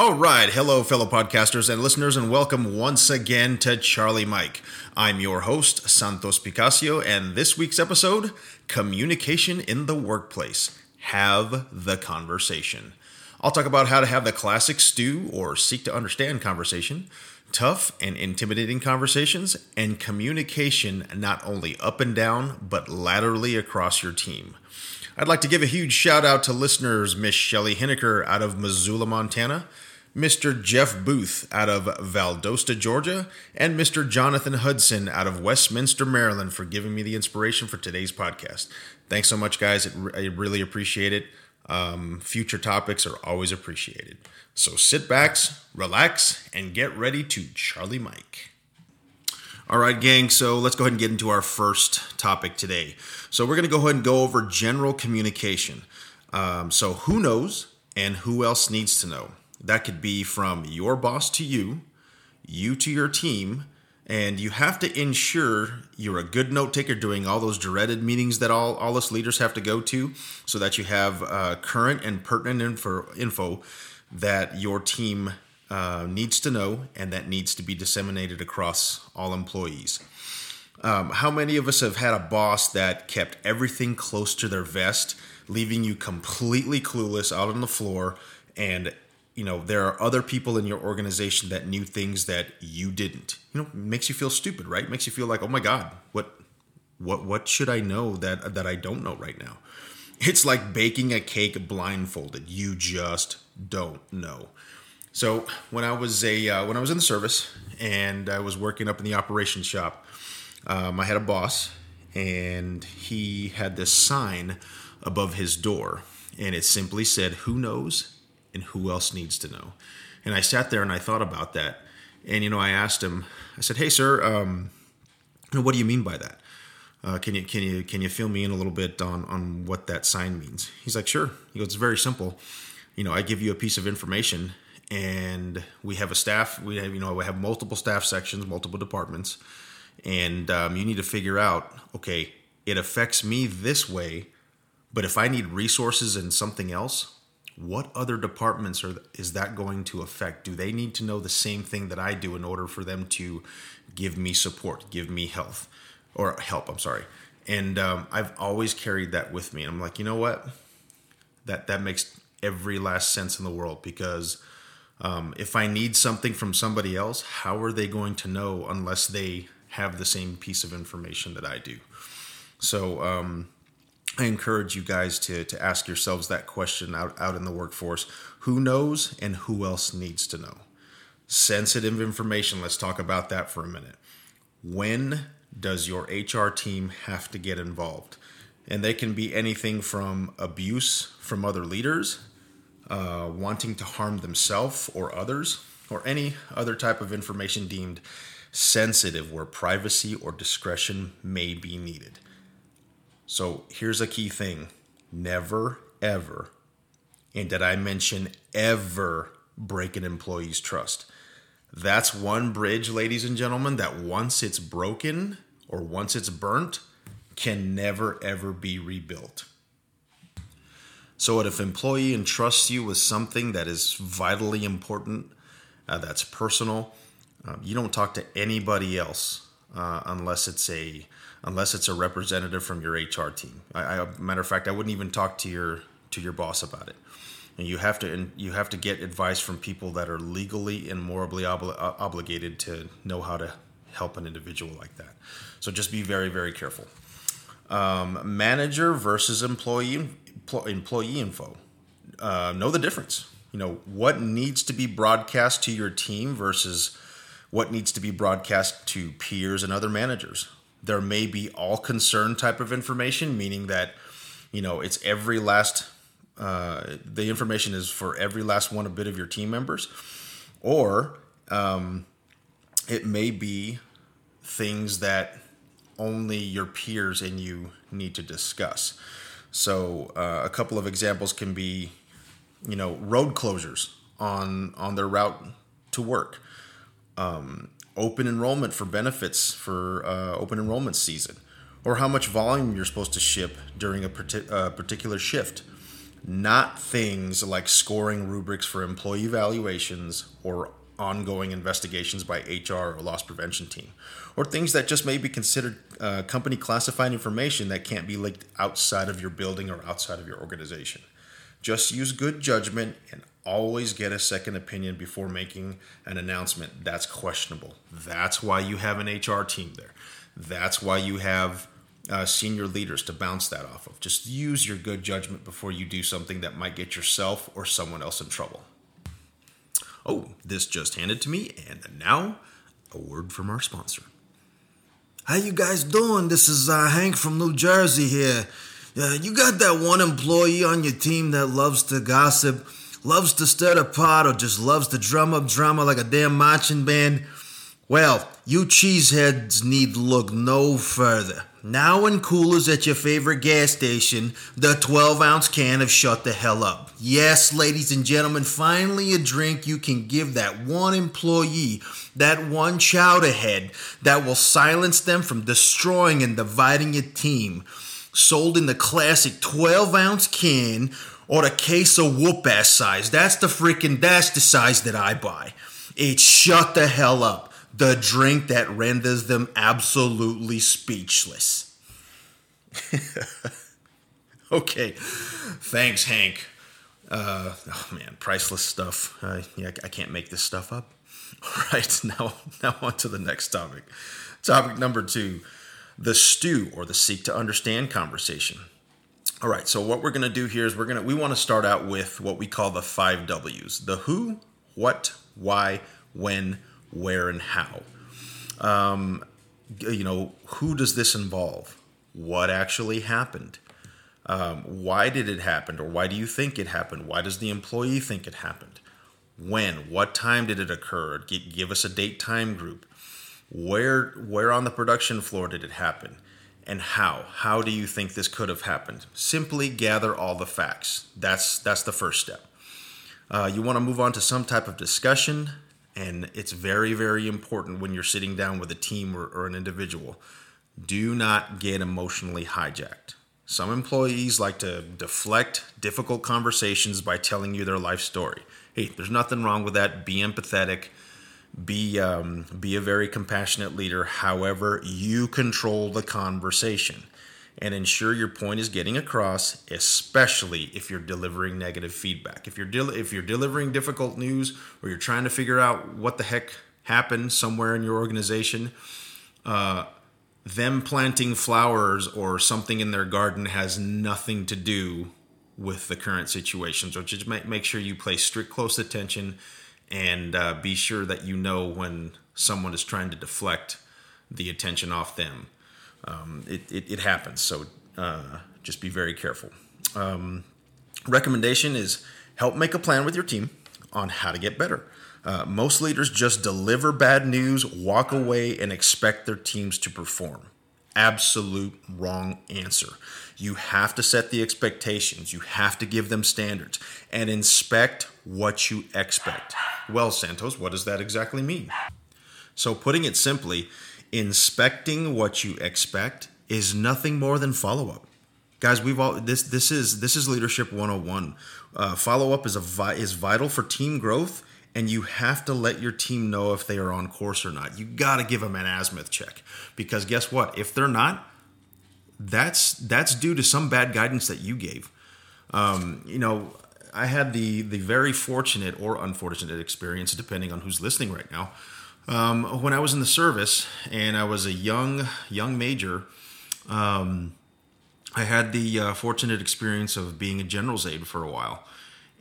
All right. Hello, fellow podcasters and listeners, and welcome once again to Charlie Mike. I'm your host, Santos Picacio, and this week's episode Communication in the Workplace. Have the conversation. I'll talk about how to have the classic stew or seek to understand conversation, tough and intimidating conversations, and communication not only up and down, but laterally across your team. I'd like to give a huge shout out to listeners Miss Shelley Hinneker out of Missoula, Montana, Mr. Jeff Booth out of Valdosta, Georgia, and Mr. Jonathan Hudson out of Westminster, Maryland for giving me the inspiration for today's podcast. Thanks so much, guys. I really appreciate it. Um, future topics are always appreciated. So sit back, relax, and get ready to Charlie Mike. All right, gang. So let's go ahead and get into our first topic today. So we're going to go ahead and go over general communication. Um, so who knows and who else needs to know? That could be from your boss to you, you to your team, and you have to ensure you're a good note taker doing all those dreaded meetings that all, all us leaders have to go to so that you have uh, current and pertinent info, info that your team uh, needs to know and that needs to be disseminated across all employees. Um, how many of us have had a boss that kept everything close to their vest, leaving you completely clueless out on the floor and you know there are other people in your organization that knew things that you didn't. You know makes you feel stupid right? Makes you feel like oh my god what what what should i know that that i don't know right now? It's like baking a cake blindfolded. You just don't know. So when i was a uh, when i was in the service and i was working up in the operations shop um, i had a boss and he had this sign above his door and it simply said who knows and who else needs to know? And I sat there and I thought about that. And, you know, I asked him, I said, hey, sir, um, what do you mean by that? Uh, can you can you can you fill me in a little bit on on what that sign means? He's like, sure. He goes, it's very simple. You know, I give you a piece of information, and we have a staff. We have you know we have multiple staff sections, multiple departments, and um, you need to figure out. Okay, it affects me this way, but if I need resources and something else, what other departments are is that going to affect? Do they need to know the same thing that i do in order for them to give me support give me health or help i'm sorry. And um, i've always carried that with me and i'm like you know what? That that makes every last sense in the world because um, if i need something from somebody else how are they going to know unless they have the same piece of information that i do? So um, I encourage you guys to, to ask yourselves that question out, out in the workforce. Who knows and who else needs to know? Sensitive information, let's talk about that for a minute. When does your HR team have to get involved? And they can be anything from abuse from other leaders, uh, wanting to harm themselves or others, or any other type of information deemed sensitive where privacy or discretion may be needed. So here's a key thing never, ever, and did I mention ever break an employee's trust? That's one bridge, ladies and gentlemen, that once it's broken or once it's burnt, can never ever be rebuilt. So, if an employee entrusts you with something that is vitally important, uh, that's personal, uh, you don't talk to anybody else uh, unless it's a unless it's a representative from your HR team. I, I, matter of fact, I wouldn't even talk to your to your boss about it. And you have to and you have to get advice from people that are legally and morally obli- uh, obligated to know how to help an individual like that. So just be very very careful. Um, manager versus employee employee info. Uh, know the difference. You know what needs to be broadcast to your team versus what needs to be broadcast to peers and other managers there may be all concern type of information, meaning that you know it's every last uh, the information is for every last one a bit of your team members, or um, it may be things that only your peers and you need to discuss. So uh, a couple of examples can be, you know, road closures on on their route to work. Um, open enrollment for benefits for uh, open enrollment season, or how much volume you're supposed to ship during a uh, particular shift. not things like scoring rubrics for employee evaluations or ongoing investigations by HR or loss prevention team, or things that just may be considered uh, company classified information that can't be leaked outside of your building or outside of your organization. Just use good judgment and always get a second opinion before making an announcement that's questionable. That's why you have an HR team there. That's why you have uh, senior leaders to bounce that off of. Just use your good judgment before you do something that might get yourself or someone else in trouble. Oh, this just handed to me, and now a word from our sponsor. How you guys doing? This is uh, Hank from New Jersey here. Uh, you got that one employee on your team that loves to gossip, loves to stir the pot, or just loves to drum up drama like a damn marching band? Well, you cheeseheads need look no further. Now in coolers at your favorite gas station, the 12 ounce can of Shut the Hell Up. Yes, ladies and gentlemen, finally a drink you can give that one employee, that one chowderhead that will silence them from destroying and dividing your team. Sold in the classic 12 ounce can or the case of whoop ass size. That's the freaking, that's the size that I buy. It's Shut the Hell Up the drink that renders them absolutely speechless. okay, thanks, Hank. Uh, oh man, priceless stuff. Uh, yeah, I can't make this stuff up. All right, now now on to the next topic. Topic number two: the stew or the seek to understand conversation. All right, so what we're gonna do here is we're gonna we want to start out with what we call the five W's: the who, what, why, when, where, and how. Um, you know, who does this involve? What actually happened? Um, why did it happen, or why do you think it happened? Why does the employee think it happened? When? What time did it occur? give us a date time group. Where where on the production floor did it happen? And how? How do you think this could have happened? Simply gather all the facts. That's that's the first step. Uh, you want to move on to some type of discussion, and it's very, very important when you're sitting down with a team or, or an individual. Do not get emotionally hijacked. Some employees like to deflect difficult conversations by telling you their life story. Hey, there's nothing wrong with that. Be empathetic. Be um, be a very compassionate leader. However, you control the conversation and ensure your point is getting across, especially if you're delivering negative feedback. If you're del- if you're delivering difficult news or you're trying to figure out what the heck happened somewhere in your organization, uh, them planting flowers or something in their garden has nothing to do with the current situation. So just make, make sure you pay strict close attention and uh, be sure that you know when someone is trying to deflect the attention off them um, it, it, it, happens. So uh, just be very careful. Um, recommendation is help make a plan with your team on how to get better. Uh, most leaders just deliver bad news, walk away, and expect their teams to perform. Absolute wrong answer. You have to set the expectations, you have to give them standards, and inspect what you expect. Well, Santos, what does that exactly mean? So, putting it simply, inspecting what you expect is nothing more than follow up. Guys, we've all this this is this is leadership 101. Uh, follow up is a vi- is vital for team growth and you have to let your team know if they are on course or not. You got to give them an azimuth check because guess what? If they're not, that's that's due to some bad guidance that you gave. Um, you know, I had the the very fortunate or unfortunate experience, depending on who's listening right now, um, when I was in the service and I was a young young major, um, I had the uh, fortunate experience of being a general's aide for a while,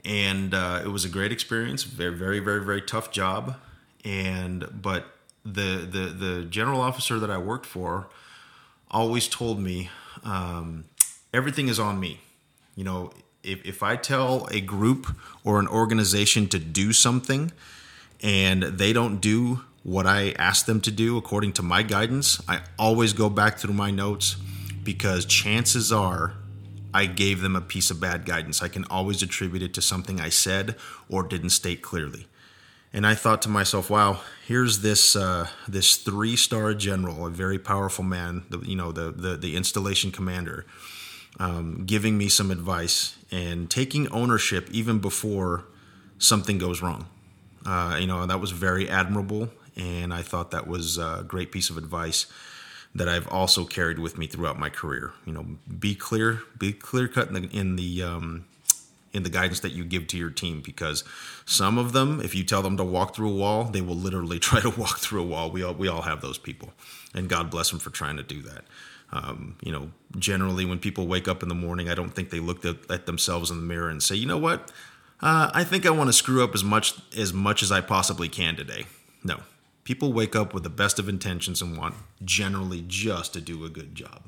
and uh, it was a great experience. Very very very very tough job, and but the the the general officer that I worked for always told me um, everything is on me. You know, if, if I tell a group or an organization to do something and they don't do what I ask them to do according to my guidance, I always go back through my notes because chances are I gave them a piece of bad guidance. I can always attribute it to something I said or didn't state clearly. And I thought to myself, "Wow, here's this uh, this three star general, a very powerful man, the, you know, the the, the installation commander, um, giving me some advice, and taking ownership even before something goes wrong. Uh, you know, that was very admirable, and I thought that was a great piece of advice that I've also carried with me throughout my career. You know, be clear, be clear cut in the in the um, in the guidance that you give to your team because some of them, if you tell them to walk through a wall, they will literally try to walk through a wall. We all we all have those people, and God bless them for trying to do that. Um, you know, generally when people wake up in the morning, I don't think they look at, themselves in the mirror and say, you know what, uh, I think I want to screw up as much as much as I possibly can today. No, people wake up with the best of intentions and want generally just to do a good job.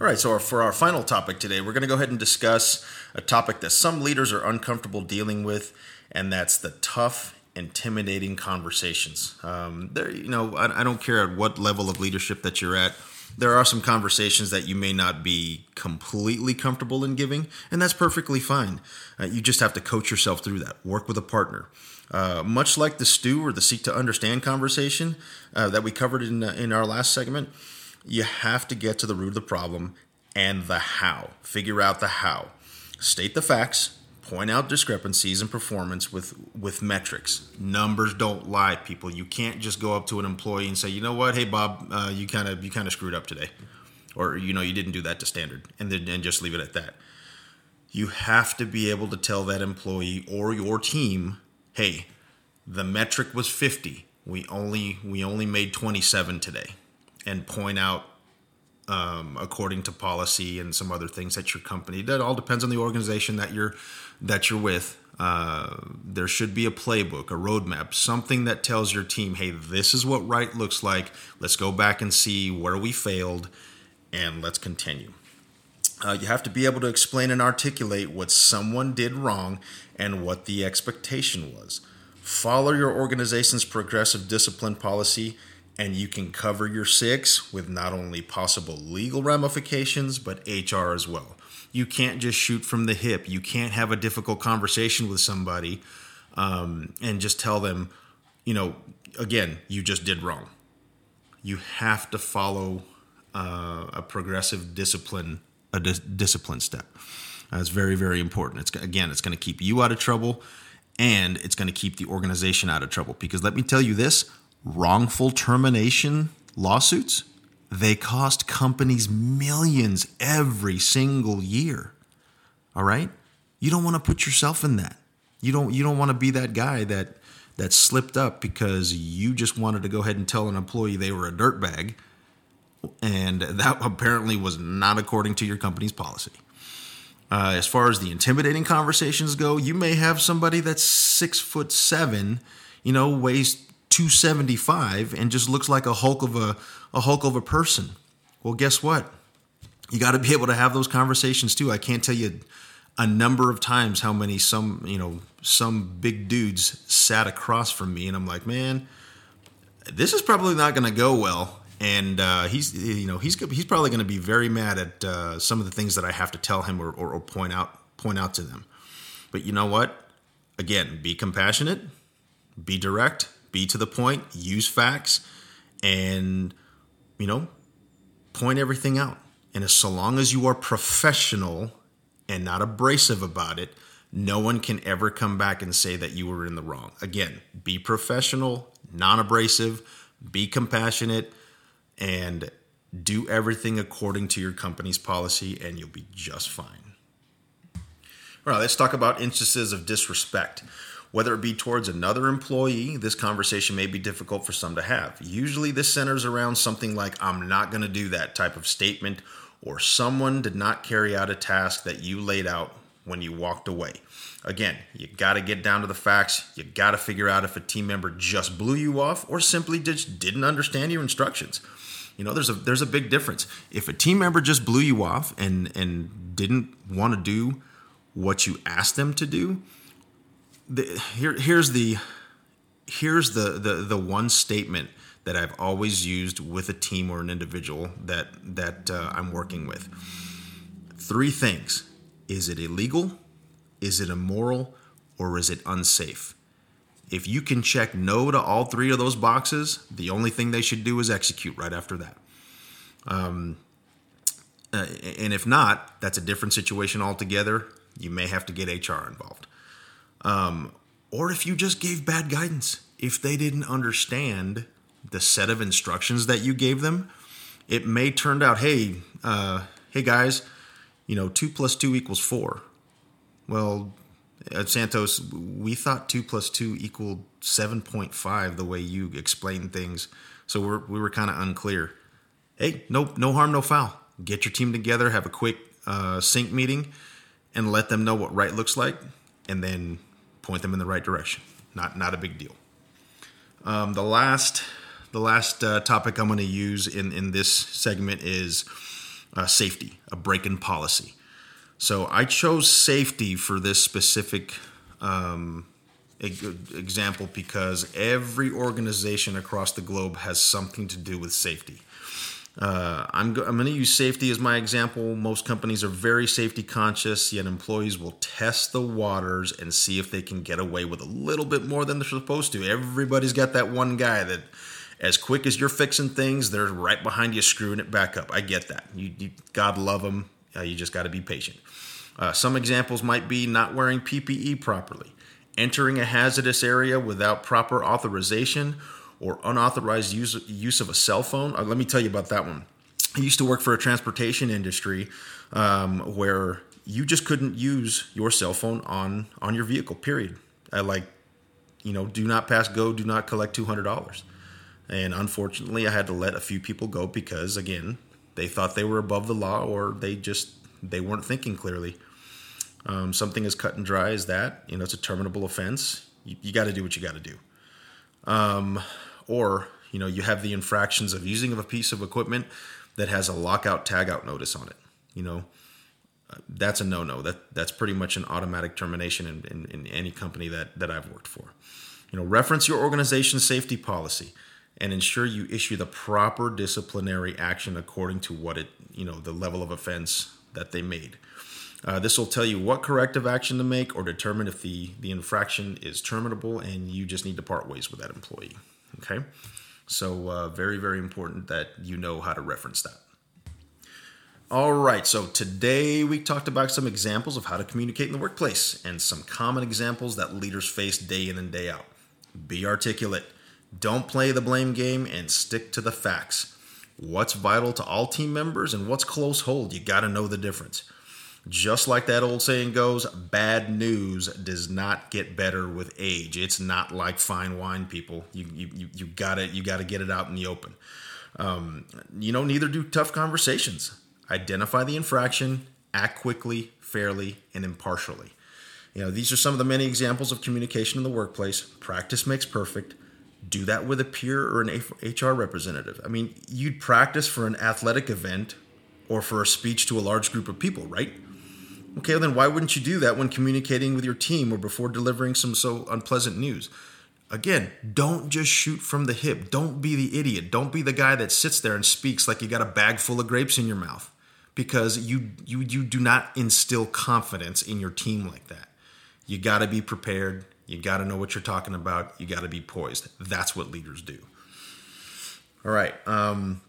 All right, so for our final topic today, we're going to go ahead and discuss a topic that some leaders are uncomfortable dealing with, and that's the tough, intimidating conversations. Um, there, you know, I, I don't care at what level of leadership that you're at. There are some conversations that you may not be completely comfortable in giving, and that's perfectly fine. Uh, you just have to coach yourself through that. Work with a partner. Uh, much like the stew or the seek to understand conversation uh, that we covered in uh, in our last segment, you have to get to the root of the problem and the how. Figure out the how. State the facts, point out discrepancies in performance with with metrics. Numbers don't lie, people. You can't just go up to an employee and say, "You know what? Hey, Bob, uh, you kind of you kind of screwed up today," or you know you didn't do that to standard, and then and just leave it at that. You have to be able to tell that employee or your team, "Hey, the metric was 50. We only we only made 27 today." and point out um, according to policy and some other things that your company that all depends on the organization that you're that you're with uh, there should be a playbook a roadmap something that tells your team hey this is what right looks like let's go back and see where we failed and let's continue uh, you have to be able to explain and articulate what someone did wrong and what the expectation was follow your organization's progressive discipline policy and you can cover your six with not only possible legal ramifications but HR as well. You can't just shoot from the hip. You can't have a difficult conversation with somebody um, and just tell them, you know, again, you just did wrong. You have to follow uh, a progressive discipline, a dis- discipline step. That's very, very important. It's again, it's going to keep you out of trouble, and it's going to keep the organization out of trouble. Because let me tell you this: wrongful termination lawsuits, they cost companies millions every single year. All right? You don't want to put yourself in that. You don't you don't want to be that guy that that slipped up because you just wanted to go ahead and tell an employee they were a dirtbag and that apparently was not according to your company's policy. Uh, as far as the intimidating conversations go, you may have somebody that's six foot seven, you know, weighs 275 and just looks like a hulk of a, a hulk of a person. Well, guess what? You got to be able to have those conversations too. I can't tell you a number of times how many some you know some big dudes sat across from me, and I'm like, man, this is probably not going to go well. And uh, he's you know he's he's probably going to be very mad at uh, some of the things that I have to tell him or, or, or point out point out to them. But you know what? Again, be compassionate, be direct, be to the point, use facts, and, you know, point everything out. And as so long as you are professional and not abrasive about it, no one can ever come back and say that you were in the wrong. Again, be professional, non abrasive, be compassionate, and do everything according to your company's policy, and you'll be just fine. All right, let's talk about instances of disrespect. Whether it be towards another employee, this conversation may be difficult for some to have. Usually, this centers around something like, I'm not going to do that type of statement, or someone did not carry out a task that you laid out when you walked away. Again, you got to get down to the facts. You got to figure out if a team member just blew you off or simply just didn't understand your instructions. You know, there's a there's a big difference. If a team member just blew you off and and didn't want to do what you asked them to do, the, here here's the here's the, the the one statement that I've always used with a team or an individual that that uh, I'm working with. Three things: is it illegal? Is it immoral? Or is it unsafe? If you can check no to all three of those boxes, the only thing they should do is execute right after that. Um, Uh, and if not, that's a different situation altogether. You may have to get HR involved. Um, or if you just gave bad guidance, if they didn't understand the set of instructions that you gave them, it may turn out, hey, uh, hey guys, you know, two plus two equals four. Well, at Santos, we thought two plus two equaled seven point five the way you explained things, so we're, we were kind of unclear. Hey, no, no harm, no foul. Get your team together, have a quick uh, sync meeting, and let them know what right looks like, and then point them in the right direction. Not not a big deal. Um, the last the last uh, topic I'm going to use in in this segment is uh, safety, a break-in policy. So I chose safety for this specific um, example because every organization across the globe has something to do with safety. Uh, I'm, go- I'm going to use safety as my example. Most companies are very safety conscious, yet employees will test the waters and see if they can get away with a little bit more than they're supposed to. Everybody's got that one guy that, as quick as you're fixing things, they're right behind you screwing it back up. I get that. You, you God love them. Uh, you just got to be patient. Uh, some examples might be not wearing PPE properly, entering a hazardous area without proper authorization, or unauthorized use, use of a cell phone. Uh, let me tell you about that one. I used to work for a transportation industry um, where you just couldn't use your cell phone on on your vehicle. Period. I like, you know, do not pass go, do not collect two hundred dollars. And unfortunately, I had to let a few people go because again, they thought they were above the law, or they just they weren't thinking clearly. Um, something as cut and dry as that, you know, it's a terminable offense. You, you got to do what you got to do. Um, or you know you have the infractions of using of a piece of equipment that has a lockout tagout notice on it you know uh, that's a no-no that that's pretty much an automatic termination in, in, in, any company that that i've worked for you know reference your organization's safety policy and ensure you issue the proper disciplinary action according to what it you know the level of offense that they made uh, this will tell you what corrective action to make or determine if the, the infraction is terminable and you just need to part ways with that employee. Okay, so uh, very, very important that you know how to reference that. All right, so today we talked about some examples of how to communicate in the workplace and some common examples that leaders face day in and day out. Be articulate, don't play the blame game, and stick to the facts. What's vital to all team members and what's close hold, you got to know the difference. Just like that old saying goes, bad news does not get better with age. It's not like fine wine, people. You you you got to you got to get it out in the open. Um, you know, neither do tough conversations. Identify the infraction, act quickly, fairly, and impartially. You know, these are some of the many examples of communication in the workplace. Practice makes perfect. Do that with a peer or an HR representative. I mean, you'd practice for an athletic event or for a speech to a large group of people, right? Okay, well then why wouldn't you do that when communicating with your team or before delivering some so unpleasant news? Again, don't just shoot from the hip. Don't be the idiot. Don't be the guy that sits there and speaks like you got a bag full of grapes in your mouth because you you you do not instill confidence in your team like that. You got to be prepared. You got to know what you're talking about. You got to be poised. That's what leaders do. All right. Um,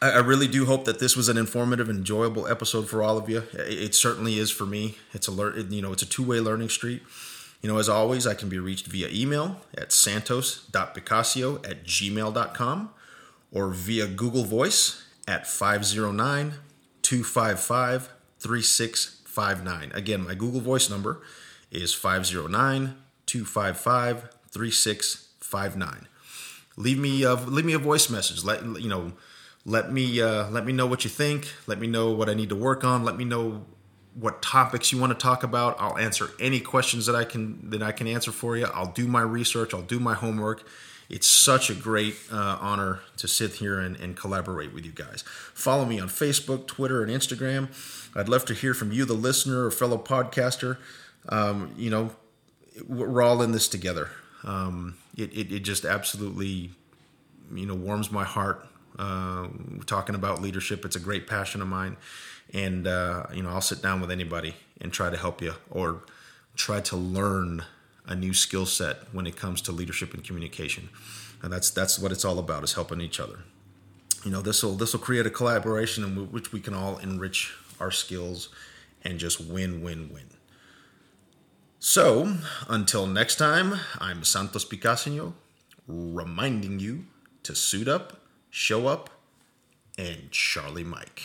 I really do hope that this was an informative, enjoyable episode for all of you. It certainly is for me. It's a you know, it's a two-way learning street. You know, as always, I can be reached via email at santos.picacio at gmail.com or via Google Voice at 509 255 3659. Again, my Google Voice number is 509 255 3659. Leave me a, leave me a voice message. Let you know let me uh, let me know what you think. Let me know what I need to work on. Let me know what topics you want to talk about. I'll answer any questions that I can that I can answer for you. I'll do my research. I'll do my homework. It's such a great uh, honor to sit here and, and collaborate with you guys. Follow me on Facebook, Twitter, and Instagram. I'd love to hear from you, the listener or fellow podcaster. Um, you know, we're all in this together. Um, it, it, it just absolutely, you know, warms my heart uh, talking about leadership. It's a great passion of mine, and uh, you know I'll sit down with anybody and try to help you or try to learn a new skill set when it comes to leadership and communication. And that's that's what it's all about is helping each other. you know this will this will create a collaboration in which we can all enrich our skills and just win win win so until next time i'm santos picacio reminding you to suit up show up and charlie mike